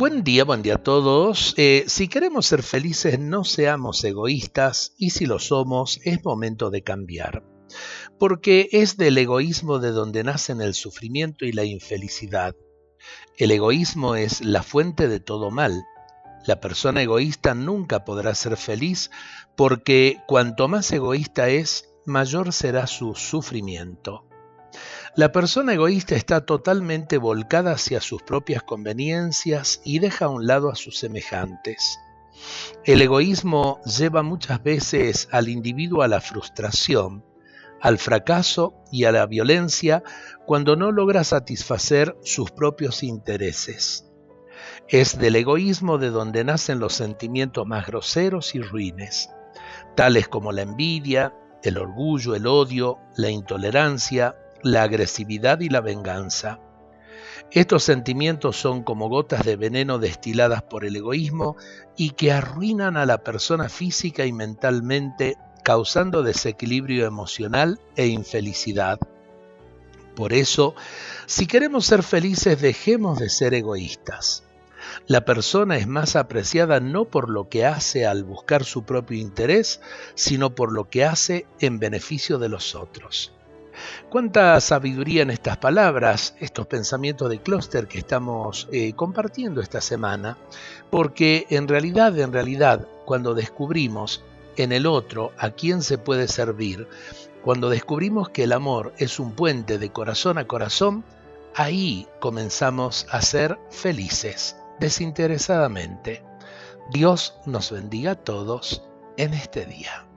Buen día, buen día a todos. Eh, si queremos ser felices, no seamos egoístas y si lo somos, es momento de cambiar. Porque es del egoísmo de donde nacen el sufrimiento y la infelicidad. El egoísmo es la fuente de todo mal. La persona egoísta nunca podrá ser feliz porque cuanto más egoísta es, mayor será su sufrimiento. La persona egoísta está totalmente volcada hacia sus propias conveniencias y deja a un lado a sus semejantes. El egoísmo lleva muchas veces al individuo a la frustración, al fracaso y a la violencia cuando no logra satisfacer sus propios intereses. Es del egoísmo de donde nacen los sentimientos más groseros y ruines, tales como la envidia, el orgullo, el odio, la intolerancia, la agresividad y la venganza. Estos sentimientos son como gotas de veneno destiladas por el egoísmo y que arruinan a la persona física y mentalmente, causando desequilibrio emocional e infelicidad. Por eso, si queremos ser felices, dejemos de ser egoístas. La persona es más apreciada no por lo que hace al buscar su propio interés, sino por lo que hace en beneficio de los otros. Cuánta sabiduría en estas palabras, estos pensamientos de clúster que estamos eh, compartiendo esta semana, porque en realidad, en realidad, cuando descubrimos en el otro a quién se puede servir, cuando descubrimos que el amor es un puente de corazón a corazón, ahí comenzamos a ser felices, desinteresadamente. Dios nos bendiga a todos en este día.